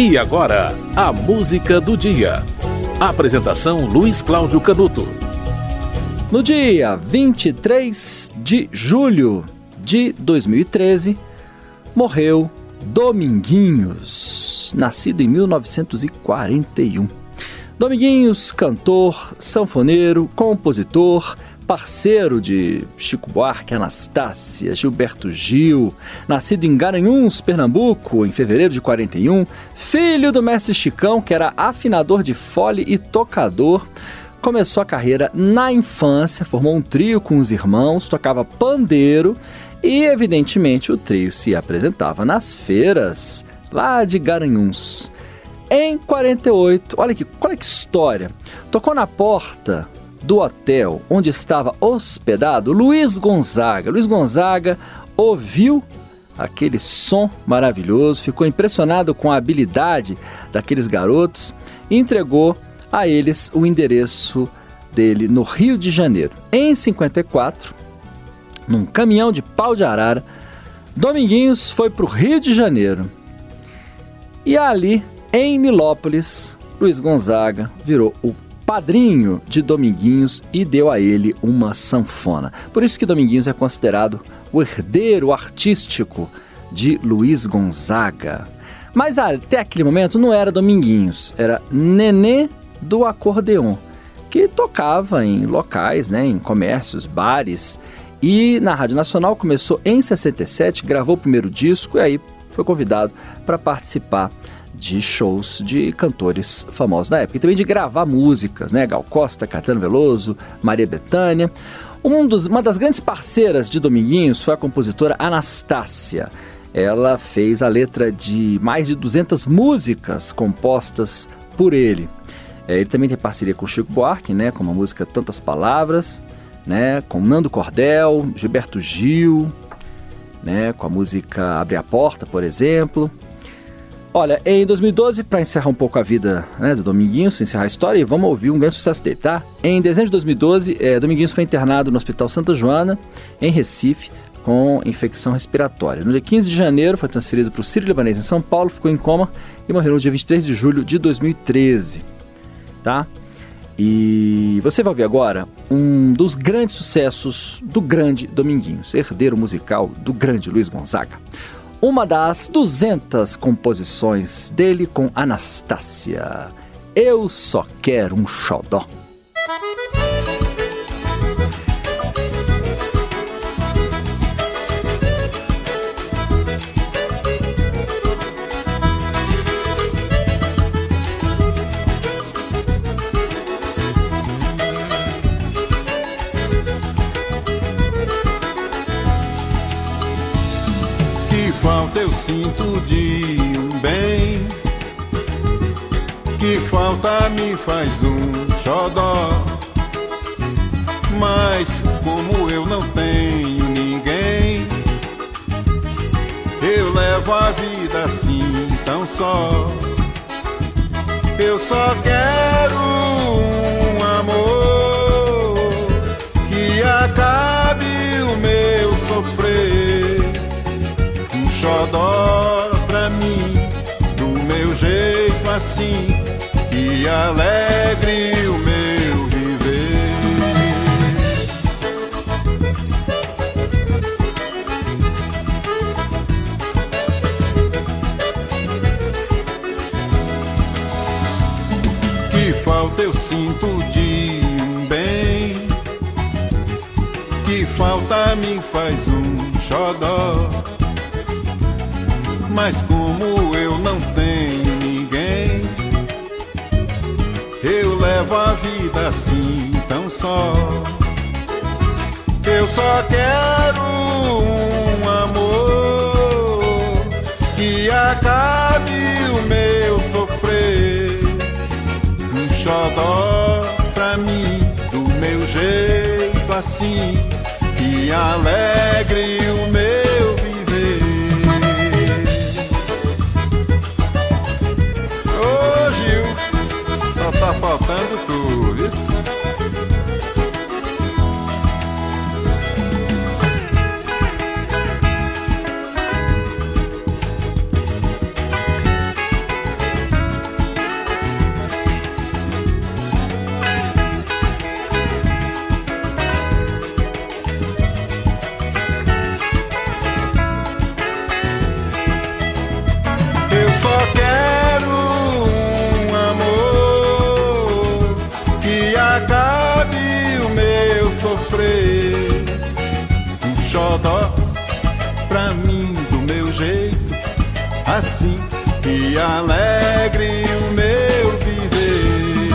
E agora, a música do dia. Apresentação Luiz Cláudio Canuto. No dia 23 de julho de 2013, morreu Dominguinhos, nascido em 1941. Dominguinhos, cantor, sanfoneiro, compositor, parceiro de Chico Buarque, Anastácia, Gilberto Gil, nascido em Garanhuns, Pernambuco, em fevereiro de 41, filho do mestre Chicão, que era afinador de fole e tocador. Começou a carreira na infância, formou um trio com os irmãos, tocava pandeiro e, evidentemente, o trio se apresentava nas feiras lá de Garanhuns. Em 48, olha que, olha que história. Tocou na porta do hotel onde estava hospedado Luiz Gonzaga. Luiz Gonzaga ouviu aquele som maravilhoso, ficou impressionado com a habilidade daqueles garotos e entregou a eles o endereço dele no Rio de Janeiro. Em 54, num caminhão de pau de arara, Dominguinhos foi para o Rio de Janeiro. E ali, em Nilópolis, Luiz Gonzaga virou o padrinho de Dominguinhos e deu a ele uma sanfona. Por isso que Dominguinhos é considerado o herdeiro artístico de Luiz Gonzaga. Mas até aquele momento não era Dominguinhos, era Nenê do acordeon, que tocava em locais, né, em comércios, bares. E na Rádio Nacional começou em 67, gravou o primeiro disco e aí foi convidado para participar de shows de cantores famosos na época e também de gravar músicas, né? Gal Costa, Caetano Veloso, Maria Bethânia. Um dos, uma das grandes parceiras de Dominguinhos foi a compositora Anastácia. Ela fez a letra de mais de 200 músicas compostas por ele. É, ele também tem parceria com Chico Buarque, né, com a música Tantas Palavras, né, com Nando Cordel, Gilberto Gil, né, com a música Abre a Porta, por exemplo. Olha, em 2012, para encerrar um pouco a vida né, do Dominguinhos, encerrar a história, vamos ouvir um grande sucesso dele, tá? Em dezembro de 2012, é, Dominguinhos foi internado no Hospital Santa Joana, em Recife, com infecção respiratória. No dia 15 de janeiro, foi transferido para o Sírio Libanês em São Paulo, ficou em coma e morreu no dia 23 de julho de 2013, tá? E você vai ouvir agora um dos grandes sucessos do grande Dominguinhos, herdeiro musical do grande Luiz Gonzaga uma das 200 composições dele com Anastácia. Eu só quero um xodó. Falta eu sinto de um bem. Que falta me faz um xodó. Mas como eu não tenho ninguém, eu levo a vida assim tão só. Eu só quero jeito assim, que alegre o meu viver. Que falta eu sinto de um bem, que falta me faz um xodó mas como eu não eu levo a vida assim tão só. Eu só quero um amor que acabe o meu sofrer. Um xodó pra mim, do meu jeito assim, que alegre o meu sofrer. Um xodó pra mim do meu jeito, assim que alegre o meu viver.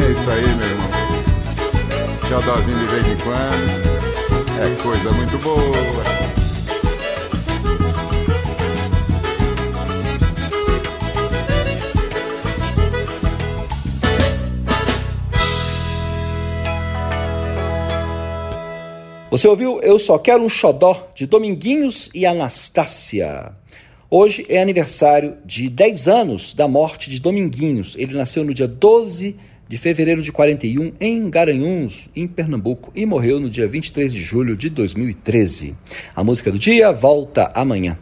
É isso aí, meu irmão. Xodózinho de vez em quando. É coisa muito boa. Você ouviu Eu Só Quero um Xodó, de Dominguinhos e Anastácia. Hoje é aniversário de 10 anos da morte de Dominguinhos. Ele nasceu no dia 12 de fevereiro de 41 em Garanhuns, em Pernambuco, e morreu no dia 23 de julho de 2013. A música do dia volta amanhã.